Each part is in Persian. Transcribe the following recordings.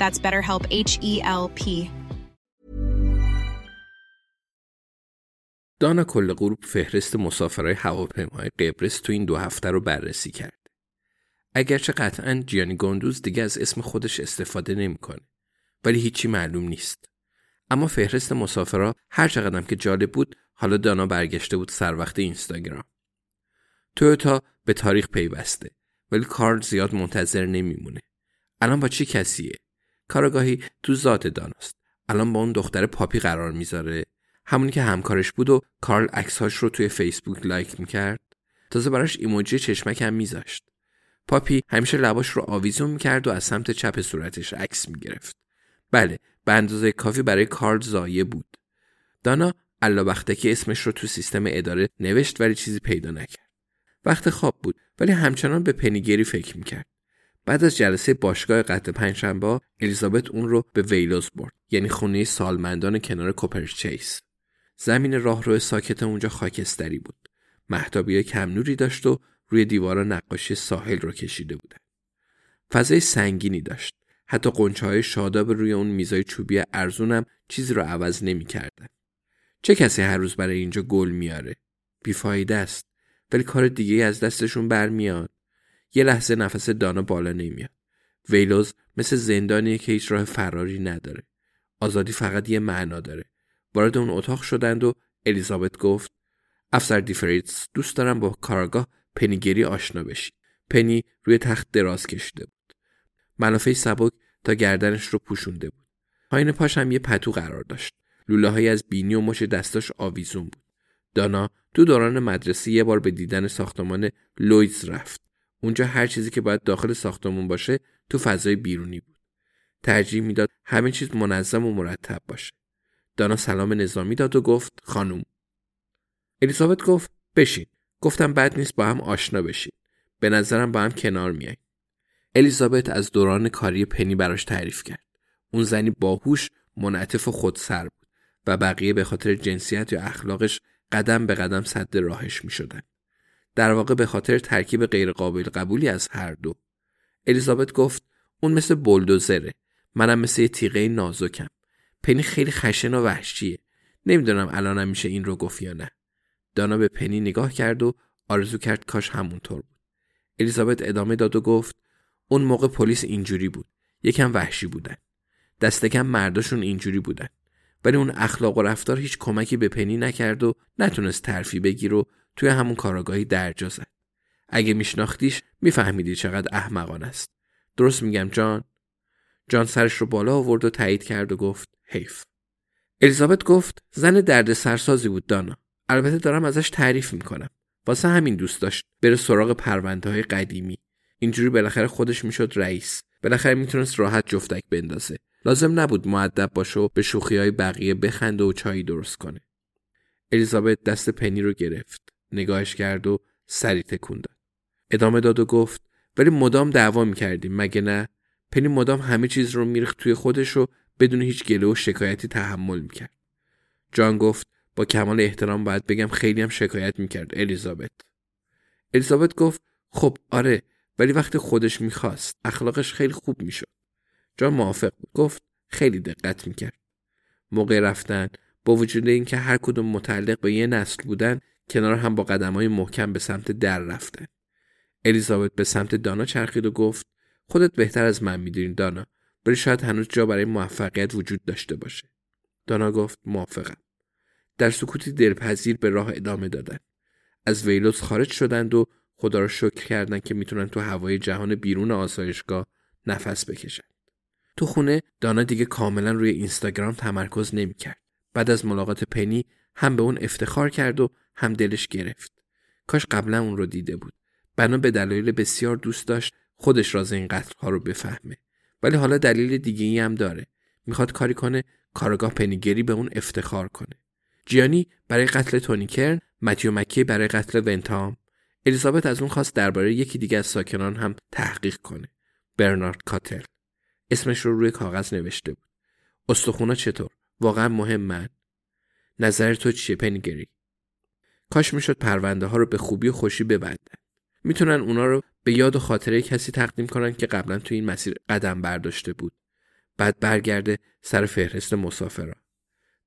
That's BetterHelp H E L P. دانا کل غروب فهرست مسافرهای هواپیمای قبرس تو این دو هفته رو بررسی کرد. اگرچه قطعا جیانی گندوز دیگه از اسم خودش استفاده نمی‌کنه ولی هیچی معلوم نیست. اما فهرست مسافرها هر چقدرم که جالب بود حالا دانا برگشته بود سر وقت اینستاگرام. تویوتا به تاریخ پیوسته ولی کارل زیاد منتظر نمیمونه. الان با چه کسیه؟ کارآگاهی تو ذات داناست. الان با اون دختر پاپی قرار می‌ذاره. همونی که همکارش بود و کارل عکسهاش رو توی فیسبوک لایک می‌کرد. تازه براش ایموجی چشمک هم میذاشت. پاپی همیشه لباش رو آویزون می‌کرد و از سمت چپ صورتش عکس می‌گرفت. بله به اندازه کافی برای کارل ضایع بود. دانا که اسمش رو تو سیستم اداره نوشت ولی چیزی پیدا نکرد. وقت خواب بود ولی همچنان به پنیگری فکر می‌کرد. بعد از جلسه باشگاه قطع پنجشنبه الیزابت اون رو به ویلوز برد یعنی خونه سالمندان کنار کوپرچیس زمین راهرو ساکت اونجا خاکستری بود. محتابی کم نوری داشت و روی دیوارا نقاشی ساحل رو کشیده بودن. فضای سنگینی داشت. حتی قنچه های شاداب روی اون میزای چوبی ارزونم چیزی رو عوض نمی‌کردن. چه کسی هر روز برای اینجا گل میاره؟ بیفایده است. ولی کار دیگه از دستشون برمیاد. یه لحظه نفس دانا بالا نمیاد. ویلوز مثل زندانیه که هیچ راه فراری نداره. آزادی فقط یه معنا داره. وارد اون اتاق شدند و الیزابت گفت افسر دیفریتس دوست دارم با کارگاه پنیگری آشنا بشی پنی روی تخت دراز کشیده بود ملافه سبک تا گردنش رو پوشونده بود پایین پاش هم یه پتو قرار داشت لوله های از بینی و مش دستاش آویزون بود دانا تو دوران مدرسه یه بار به دیدن ساختمان لویدز رفت اونجا هر چیزی که باید داخل ساختمان باشه تو فضای بیرونی بود. ترجیح می‌داد همه چیز منظم و مرتب باشه. دانا سلام نظامی داد و گفت خانوم. الیزابت گفت بشین. گفتم بد نیست با هم آشنا بشین. به نظرم با هم کنار میای الیزابت از دوران کاری پنی براش تعریف کرد. اون زنی باهوش منعطف و خودسر بود و بقیه به خاطر جنسیت یا اخلاقش قدم به قدم صد راهش می شدن. در واقع به خاطر ترکیب غیرقابل قبولی از هر دو. الیزابت گفت اون مثل بلدوزره. منم مثل یه تیغه نازکم. پنی خیلی خشن و وحشیه نمی‌دونم الانم میشه این رو گفت یا نه دانا به پنی نگاه کرد و آرزو کرد کاش همونطور بود الیزابت ادامه داد و گفت اون موقع پلیس اینجوری بود یکم وحشی بودن دستکم مرداشون اینجوری بودن ولی اون اخلاق و رفتار هیچ کمکی به پنی نکرد و نتونست ترفی بگیر و توی همون کاراگاهی درجا زد اگه میشناختیش میفهمیدی چقدر احمقان است. درست میگم جان؟ جان سرش رو بالا آورد و تایید کرد و گفت حیف. الیزابت گفت زن درد سرسازی بود دانا. البته دارم ازش تعریف می‌کنم. واسه همین دوست داشت بره سراغ پرونده های قدیمی. اینجوری بالاخره خودش می‌شد رئیس. بالاخره می‌تونست راحت جفتک بندازه. لازم نبود معدب باشه و به شوخی های بقیه بخنده و چایی درست کنه. الیزابت دست پنی رو گرفت. نگاهش کرد و سری تکون داد ادامه داد و گفت ولی مدام دعوا می‌کردیم مگه نه پنی مدام همه چیز رو میریخت توی خودش و بدون هیچ گله و شکایتی تحمل می‌کرد. جان گفت با کمال احترام باید بگم خیلی هم شکایت می‌کرد الیزابت. الیزابت گفت خب آره ولی وقتی خودش می‌خواست اخلاقش خیلی خوب می‌شد. جان موافق بود گفت خیلی دقت می‌کرد. موقع رفتن با وجود اینکه هر کدوم متعلق به یه نسل بودن کنار هم با قدم های محکم به سمت در رفتن. الیزابت به سمت دانا چرخید و گفت خودت بهتر از من می‌دونی دانا ولی شاید هنوز جا برای موفقیت وجود داشته باشه. دانا گفت موافقم. در سکوتی دلپذیر به راه ادامه دادن. از ویلوس خارج شدند و خدا را شکر کردند که می‌تونن تو هوای جهان بیرون آسایشگاه نفس بکشند. تو خونه دانا دیگه کاملا روی اینستاگرام تمرکز نمی‌کرد. بعد از ملاقات پنی هم به اون افتخار کرد و هم دلش گرفت. کاش قبلا اون رو دیده بود. بنا به دلایل بسیار دوست داشت خودش راز این قتل ها رو بفهمه. ولی حالا دلیل دیگه ای هم داره. می‌خواد کاری کنه کارگاه پنیگری به اون افتخار کنه. جیانی برای قتل تونی کرن، متیو مکی برای قتل ونتام. الیزابت از اون خواست درباره یکی دیگه از ساکنان هم تحقیق کنه. برنارد کاتل. اسمش رو روی کاغذ نوشته بود. استخونا چطور؟ واقعا مهمن؟ نظر تو چیه پنیگری؟ کاش می‌شد پرونده ها رو به خوبی و خوشی ببندن. می‌تونن اونا رو به یاد و خاطره کسی تقدیم کنن که قبلا تو این مسیر قدم برداشته بود. بعد برگرده سر فهرست مسافرا.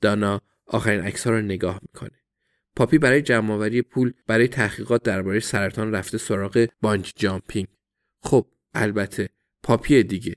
دانا آخرین عکس رو نگاه می‌کنه. پاپی برای جمعآوری پول برای تحقیقات درباره سرطان رفته سراغ بانج جامپینگ. خب البته پاپی دیگه